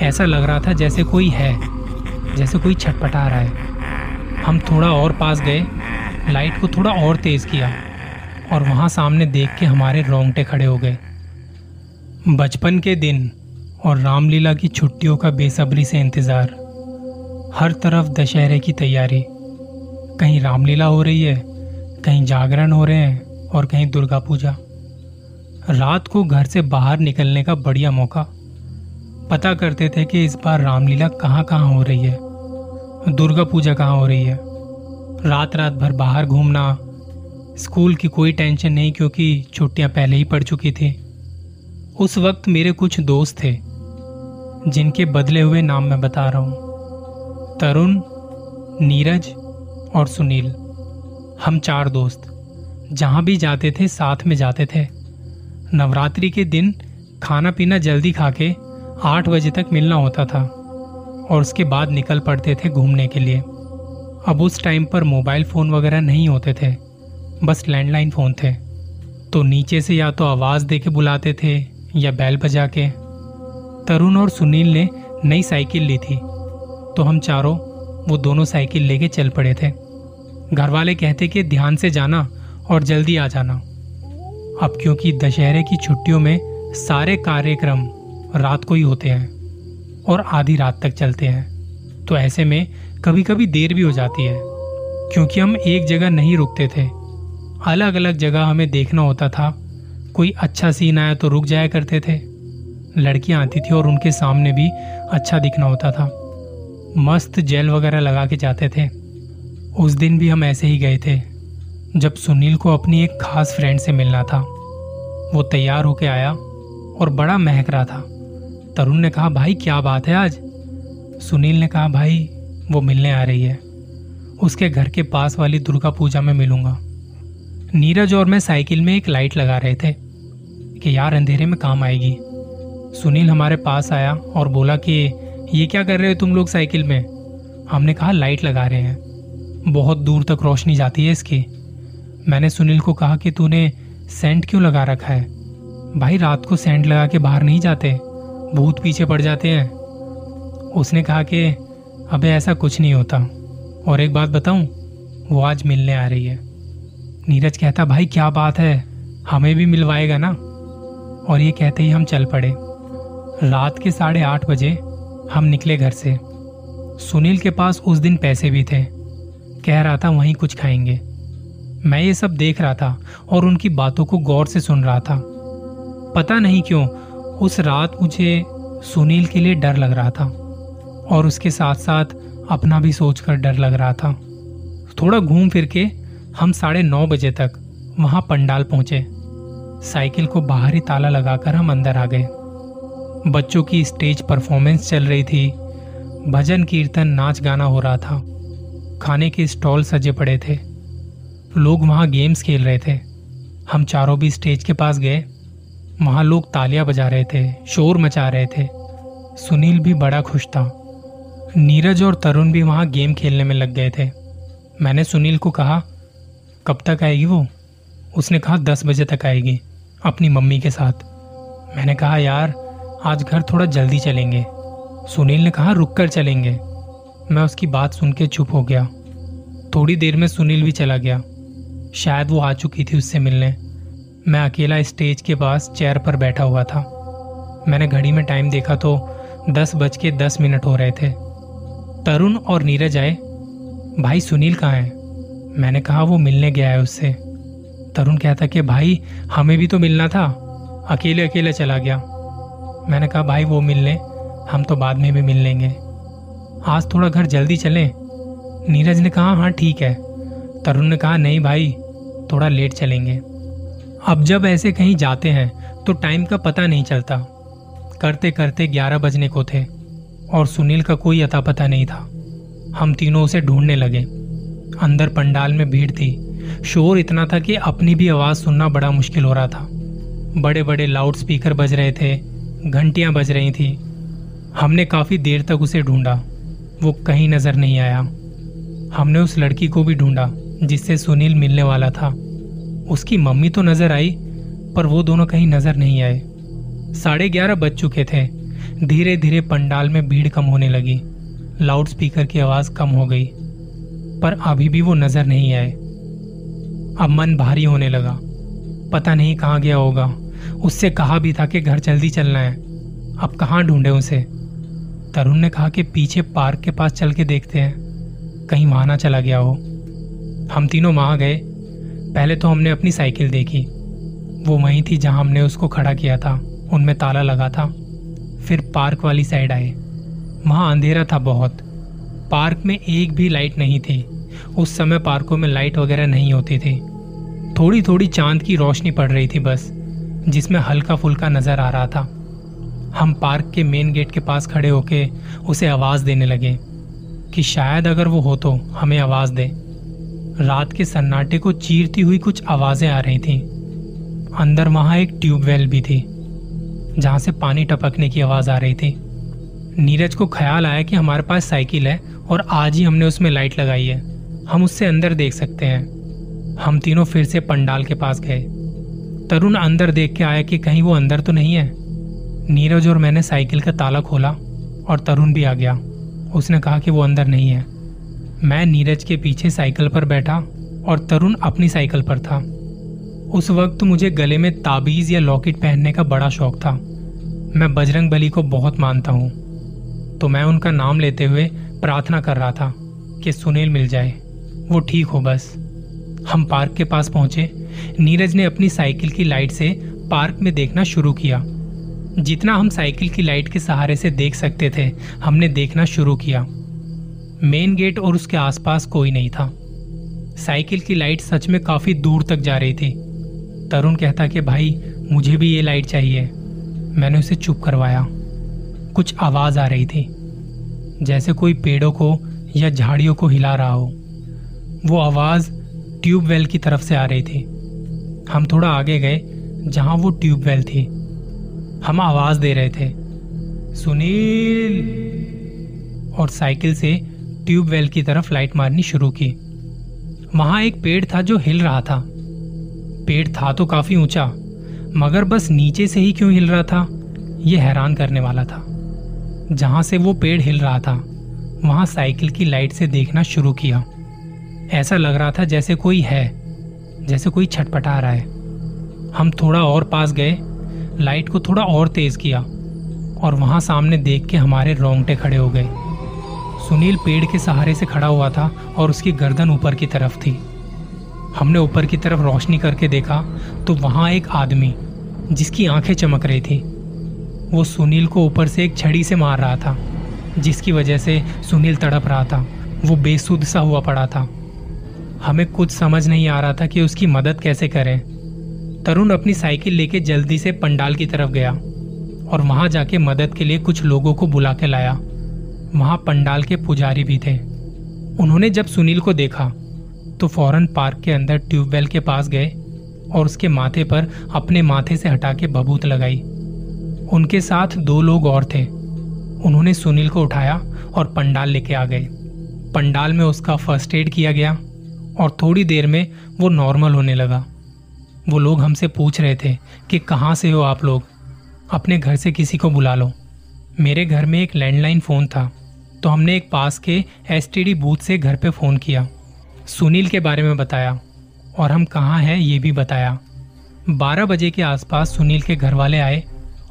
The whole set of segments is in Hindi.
ऐसा लग रहा था जैसे कोई है, जैसे कोई छटपटा रहा है। हम थोड़ा और पास गए, लाइट को थोड़ा और तेज किया और वहाँ सामने देख के हमारे रोंगटे खड़े हो गए। बचपन के दिन और रामलीला की छुट्टियों का बेसब्री से इंतज़ार, हर तरफ़ दशहरे की तैयारी। कहीं रामलीला हो रही है, कहीं जागरण हो रहे हैं और कहीं दुर्गा पूजा। रात को घर से बाहर निकलने का बढ़िया मौका पता करते थे कि इस बार रामलीला कहाँ कहाँ हो रही है। दुर्गा पूजा कहाँ हो रही है। रात रात भर बाहर घूमना। स्कूल की कोई टेंशन नहीं क्योंकि छुट्टियाँ पहले ही पड़ चुकी थी। उस वक्त मेरे कुछ दोस्त थे, जिनके बदले हुए नाम मैं बता रहा हूँ। तरुण, नीरज और सुनील। हम चार दोस्त। जहाँ भी जाते थे, साथ में जाते थे। नवरात्रि के दिन खाना पीना जल्दी खा के आठ बजे तक मिलना होता था और उसके बाद निकल पड़ते थे घूमने के लिए। अब उस टाइम पर मोबाइल फ़ोन वगैरह नहीं होते थे, बस लैंडलाइन फ़ोन थे। तो नीचे से या तो आवाज़ दे के बुलाते थे या बैल बजा के तरुण और सुनील ने नई साइकिल ली थी। तो हम चारों, वो दोनों साइकिल लेके चल पड़े थे। घर वाले कहते कि ध्यान से जाना और जल्दी आ जाना। अब क्योंकि दशहरे की छुट्टियों में सारे कार्यक्रम रात को ही होते हैं और आधी रात तक चलते हैं। तो ऐसे में कभी कभी देर भी हो जाती है, क्योंकि हम एक जगह नहीं रुकते थे। अलग अलग जगह हमें देखना होता था। कोई अच्छा सीन आया तो रुक जाया करते थे। लड़कियाँ आती थी और उनके सामने भी अच्छा दिखना होता था। मस्त जेल वगैरह लगा के जाते थे। उस दिन भी हम ऐसे ही गए थे, जब सुनील को अपनी एक खास फ्रेंड से मिलना था। वो तैयार होके आया और बड़ा महक रहा था। तरुण ने कहा, भाई, क्या बात है आज? सुनील ने कहा, भाई, वो मिलने आ रही है। उसके घर के पास वाली दुर्गा पूजा में मिलूँगा। नीरज और मैं साइकिल में एक लाइट लगा रहे थे कि यार, अंधेरे में काम आएगी। सुनील हमारे पास आया और बोला कि, ये क्या कर रहे हो तुम लोग साइकिल में? हमने कहा, लाइट लगा रहे हैं। बहुत दूर तक रोशनी जाती है इसकी। मैंने सुनील को कहा कि, तूने सेंट क्यों लगा रखा है? भाई, रात को सेंट लगा के बाहर नहीं जाते। भूत पीछे पड़ जाते हैं। उसने कहा कि, अबे, ऐसा कुछ नहीं होता। और एक बात बताऊँ, वो आज मिलने आ रही है। नीरज कहता, भाई, क्या बात है? हमें भी मिलवाएगा ना? और ये कहते ही हम चल पड़े। रात के साढ़े आठ बजे हम निकले घर से। सुनील के पास उस दिन पैसे भी थे। कह रहा था, वहीं कुछ खाएँगे। मैं ये सब देख रहा था और उनकी बातों को गौर से सुन रहा था। पता नहीं क्यों उस रात मुझे सुनील के लिए डर लग रहा था और उसके साथ साथ अपना भी सोचकर डर लग रहा था। थोड़ा घूम फिर के हम साढ़े नौ बजे तक वहाँ पंडाल पहुँचे। साइकिल को बाहरी ताला लगाकर हम अंदर आ गए। बच्चों की स्टेज परफॉर्मेंस चल रही थी। भजन, कीर्तन, नाच, गाना हो रहा था। खाने के स्टॉल सजे पड़े थे। लोग वहाँ गेम्स खेल रहे थे। हम चारों भी स्टेज के पास गए। वहाँ लोग तालियाँ बजा रहे थे, शोर मचा रहे थे। सुनील भी बड़ा खुश था। नीरज और तरुण भी वहाँ गेम खेलने में लग गए थे। मैंने सुनील को कहा, कब तक आएगी वो? उसने कहा, दस बजे तक आएगी, अपनी मम्मी के साथ। मैंने कहा, यार, आज घर थोड़ा जल्दी चलेंगे। सुनील ने कहा, रुक कर चलेंगे। मैं उसकी बात सुन के चुप हो गया। थोड़ी देर में सुनील भी चला गया। शायद वो आ चुकी थी उससे मिलने। मैं अकेला स्टेज के पास चेयर पर बैठा हुआ था। मैंने घड़ी में टाइम देखा तो दस बज के दस मिनट हो रहे थे। तरुण और नीरज आए। भाई सुनील कहाँ है? मैंने कहा, वो मिलने गया है उससे। तरुण कहता, कि भाई, हमें भी तो मिलना था। अकेले अकेले चला गया। मैंने कहा, भाई, वो मिल ले। हम तो बाद में भी मिल लेंगे। आज थोड़ा घर जल्दी चलें? नीरज ने कहा हाँ ठीक है। तरुण ने कहा, नहीं भाई, थोड़ा लेट चलेंगे। अब जब ऐसे कहीं जाते हैं तो टाइम का पता नहीं चलता। करते करते ग्यारह बजने को थे, और सुनील का कोई अता पता नहीं था। हम तीनों उसे ढूँढने लगे। अंदर पंडाल में भीड़ थी। शोर इतना था कि अपनी भी आवाज़ सुनना बड़ा मुश्किल हो रहा था। बड़े बड़े लाउड स्पीकर बज रहे थे, घंटियाँ बज रही थी। हमने काफ़ी देर तक उसे ढूंढा। वो कहीं नज़र नहीं आया। हमने उस लड़की को भी ढूंढा, जिससे सुनील मिलने वाला था। उसकी मम्मी तो नज़र आई, पर वो दोनों कहीं नज़र नहीं आए। साढ़े ग्यारह बज चुके थे। धीरे धीरे पंडाल में भीड़ कम होने लगी। लाउड स्पीकर की आवाज़ कम हो गई, पर अभी भी वो नज़र नहीं आए। अब मन भारी होने लगा। पता नहीं कहाँ गया होगा। उससे कहा भी था कि घर जल्दी चलना है। अब कहाँ ढूंढे उसे? तरुण ने कहा कि पीछे पार्क के पास चल के देखते हैं। कहीं वहाँ ना चला गया हो। हम तीनों वहाँ गए। पहले तो हमने अपनी साइकिल देखी। वो वहीं थी जहाँ हमने उसको खड़ा किया था। उनमें ताला लगा था। फिर पार्क वाली साइड आए। वहाँ अंधेरा था बहुत। पार्क में एक भी लाइट नहीं थी। उस समय पार्कों में लाइट वगैरह नहीं होती थी। थोड़ी थोड़ी चाँद की रोशनी पड़ रही थी बस, जिसमें हल्का फुल्का नज़र आ रहा था। हम पार्क के मेन गेट के पास खड़े होके उसे आवाज़ देने लगे कि शायद अगर वो हो तो हमें आवाज़ दे। रात के सन्नाटे को चीरती हुई कुछ आवाज़ें आ रही थीं। अंदर वहाँ एक ट्यूबवेल भी थी, जहाँ से पानी टपकने की आवाज़ आ रही थी। नीरज को ख्याल आया कि हमारे पास साइकिल है और आज ही हमने उसमें लाइट लगाई है। हम उससे अंदर देख सकते हैं। हम तीनों फिर से पंडाल के पास गए। तरुण अंदर देख के आया कि कहीं वो अंदर तो नहीं है। नीरज और मैंने साइकिल का ताला खोला और तरुण भी आ गया। उसने कहा कि वो अंदर नहीं है। मैं नीरज के पीछे साइकिल पर बैठा और तरुण अपनी साइकिल पर था। उस वक्त मुझे गले में ताबीज या लॉकेट पहनने का बड़ा शौक था। मैं बजरंग बली को बहुत मानता हूँ। तो मैं उनका नाम लेते हुए प्रार्थना कर रहा था कि सुनील मिल जाए। वो ठीक हो बस। हम पार्क के पास पहुँचे। नीरज ने अपनी साइकिल की लाइट से पार्क में देखना शुरू किया। जितना हम साइकिल की लाइट के सहारे से देख सकते थे, हमने देखना शुरू किया। मेन गेट और उसके आसपास कोई नहीं था। साइकिल की लाइट सच में काफ़ी दूर तक जा रही थी। तरुण कहता कि, भाई, मुझे भी ये लाइट चाहिए। मैंने उसे चुप करवाया। कुछ आवाज़ आ रही थी, जैसे कोई पेड़ों को या झाड़ियों को हिला रहा हो। वो आवाज़ ट्यूबवेल की तरफ़ से आ रही थी। हम थोड़ा आगे गए, जहाँ वो ट्यूबवेल थी। हम आवाज़ दे रहे थे, सुनील! और साइकिल से ट्यूबवेल की तरफ़ लाइट मारनी शुरू की। वहाँ एक पेड़ था जो हिल रहा था। पेड़ था तो काफ़ी ऊँचा, मगर बस नीचे से ही क्यों हिल रहा था यह हैरान करने वाला था। जहाँ से वो पेड़ हिल रहा था, वहाँ साइकिल की लाइट से देखना शुरू किया। ऐसा लग रहा था जैसे कोई है, जैसे कोई छटपटा रहा है। हम थोड़ा और पास गए, लाइट को थोड़ा और तेज किया, और वहाँ सामने देख के हमारे रोंगटे खड़े हो गए। सुनील पेड़ के सहारे से खड़ा हुआ था और उसकी गर्दन ऊपर की तरफ़ थी। हमने ऊपर की तरफ़ रोशनी करके देखा तो वहाँ एक आदमी, जिसकी आँखें चमक रही थी। वो सुनील को ऊपर से एक छड़ी से मार रहा था, जिसकी वजह से सुनील तड़प रहा था। वो बेसुध सा हुआ पड़ा था। हमें कुछ समझ नहीं आ रहा था कि उसकी मदद कैसे करें। तरुण अपनी साइकिल लेके जल्दी से पंडाल की तरफ़ गया और वहाँ जाके मदद के लिए कुछ लोगों को बुला के लाया। वहाँ पंडाल के पुजारी भी थे। उन्होंने जब सुनील को देखा तो फ़ौरन पार्क के अंदर ट्यूबवेल के पास गए और उसके माथे पर अपने माथे से हटा के बबूत लगाई। उनके साथ दो लोग और थे। उन्होंने सुनील को उठाया और पंडाल लेके आ गए। पंडाल में उसका फ़र्स्ट एड किया गया और थोड़ी देर में वो नॉर्मल होने लगा। वो लोग हमसे पूछ रहे थे कि कहाँ से हो आप लोग? अपने घर से किसी को बुला लो। मेरे घर में एक लैंडलाइन फ़ोन था। तो हमने एक पास के एसटीडी बूथ से घर पे फ़ोन किया। सुनील के बारे में बताया और हम कहाँ हैं ये भी बताया। बारह बजे के आसपास सुनील के घर वाले आए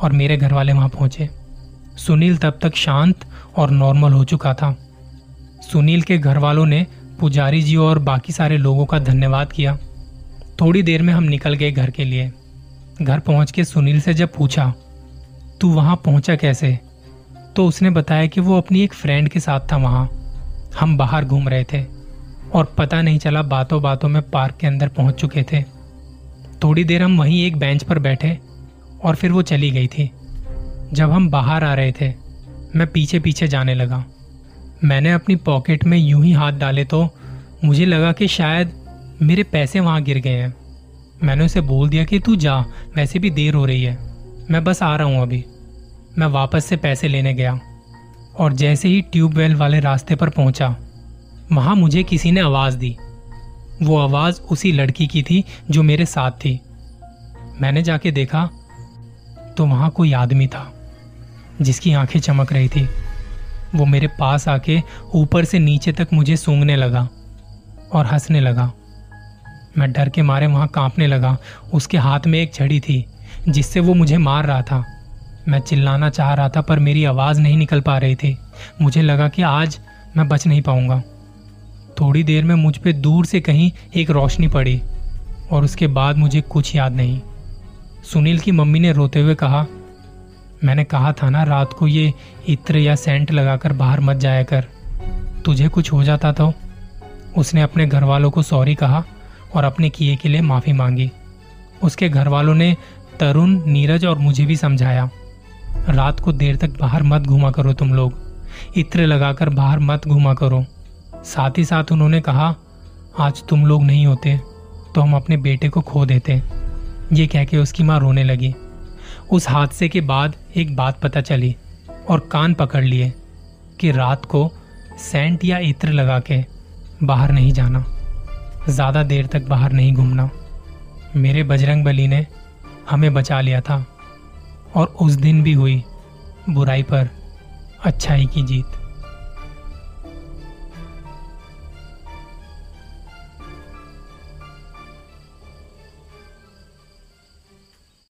और मेरे घर वाले वहाँ पहुँचे। सुनील तब तक शांत और नॉर्मल हो चुका था। सुनील के घर वालों ने पुजारी जी और बाकी सारे लोगों का धन्यवाद किया। थोड़ी देर में हम निकल गए घर के लिए। घर पहुँच के सुनील से जब पूछा, तू वहाँ पहुँचा कैसे? तो उसने बताया कि वो अपनी एक फ्रेंड के साथ था वहाँ। हम बाहर घूम रहे थे और पता नहीं चला बातों बातों में पार्क के अंदर पहुँच चुके थे। थोड़ी देर हम वहीं एक बेंच पर बैठे और फिर वो चली गई थी। जब हम बाहर आ रहे थे, मैं पीछे पीछे जाने लगा। मैंने अपनी पॉकेट में यूँ ही हाथ डाले तो मुझे लगा कि शायद मेरे पैसे वहाँ गिर गए हैं। मैंने उसे बोल दिया कि तू जा, वैसे भी देर हो रही है। मैं बस आ रहा हूँ अभी। मैं वापस से पैसे लेने गया और जैसे ही ट्यूबवेल वाले रास्ते पर पहुँचा, वहाँ मुझे किसी ने आवाज़ दी। वो आवाज़ उसी लड़की की थी जो मेरे साथ थी। मैंने जाके देखा तो वहाँ कोई आदमी था, जिसकी आँखें चमक रही थी। वो मेरे पास आके ऊपर से नीचे तक मुझे सूंघने लगा और हंसने लगा। मैं डर के मारे वहाँ कांपने लगा। उसके हाथ में एक छड़ी थी, जिससे वो मुझे मार रहा था। मैं चिल्लाना चाह रहा था, पर मेरी आवाज़ नहीं निकल पा रही थी। मुझे लगा कि आज मैं बच नहीं पाऊँगा। थोड़ी देर में मुझ पर दूर से कहीं एक रोशनी पड़ी, और उसके बाद मुझे कुछ याद नहीं। सुनील की मम्मी ने रोते हुए कहा, मैंने कहा था ना, रात को ये इत्र या सेंट लगाकर बाहर मत जाया कर। तुझे कुछ हो जाता तो? उसने अपने घर वालों को सॉरी कहा और अपने किए के लिए माफ़ी मांगी। उसके घर वालों ने तरुण, नीरज और मुझे भी समझाया। रात को देर तक बाहर मत घूमा करो तुम लोग। इत्र लगाकर बाहर मत घूमा करो। साथ ही साथ उन्होंने कहा, आज तुम लोग नहीं होते तो हम अपने बेटे को खो देते। ये कह के उसकी माँ रोने लगी। उस हादसे के बाद एक बात पता चली और कान पकड़ लिए कि रात को सेंट या इत्र लगा के बाहर नहीं जाना, ज़्यादा देर तक बाहर नहीं घूमना। मेरे बजरंग बली ने हमें बचा लिया था। और उस दिन भी हुई बुराई पर अच्छाई की जीत।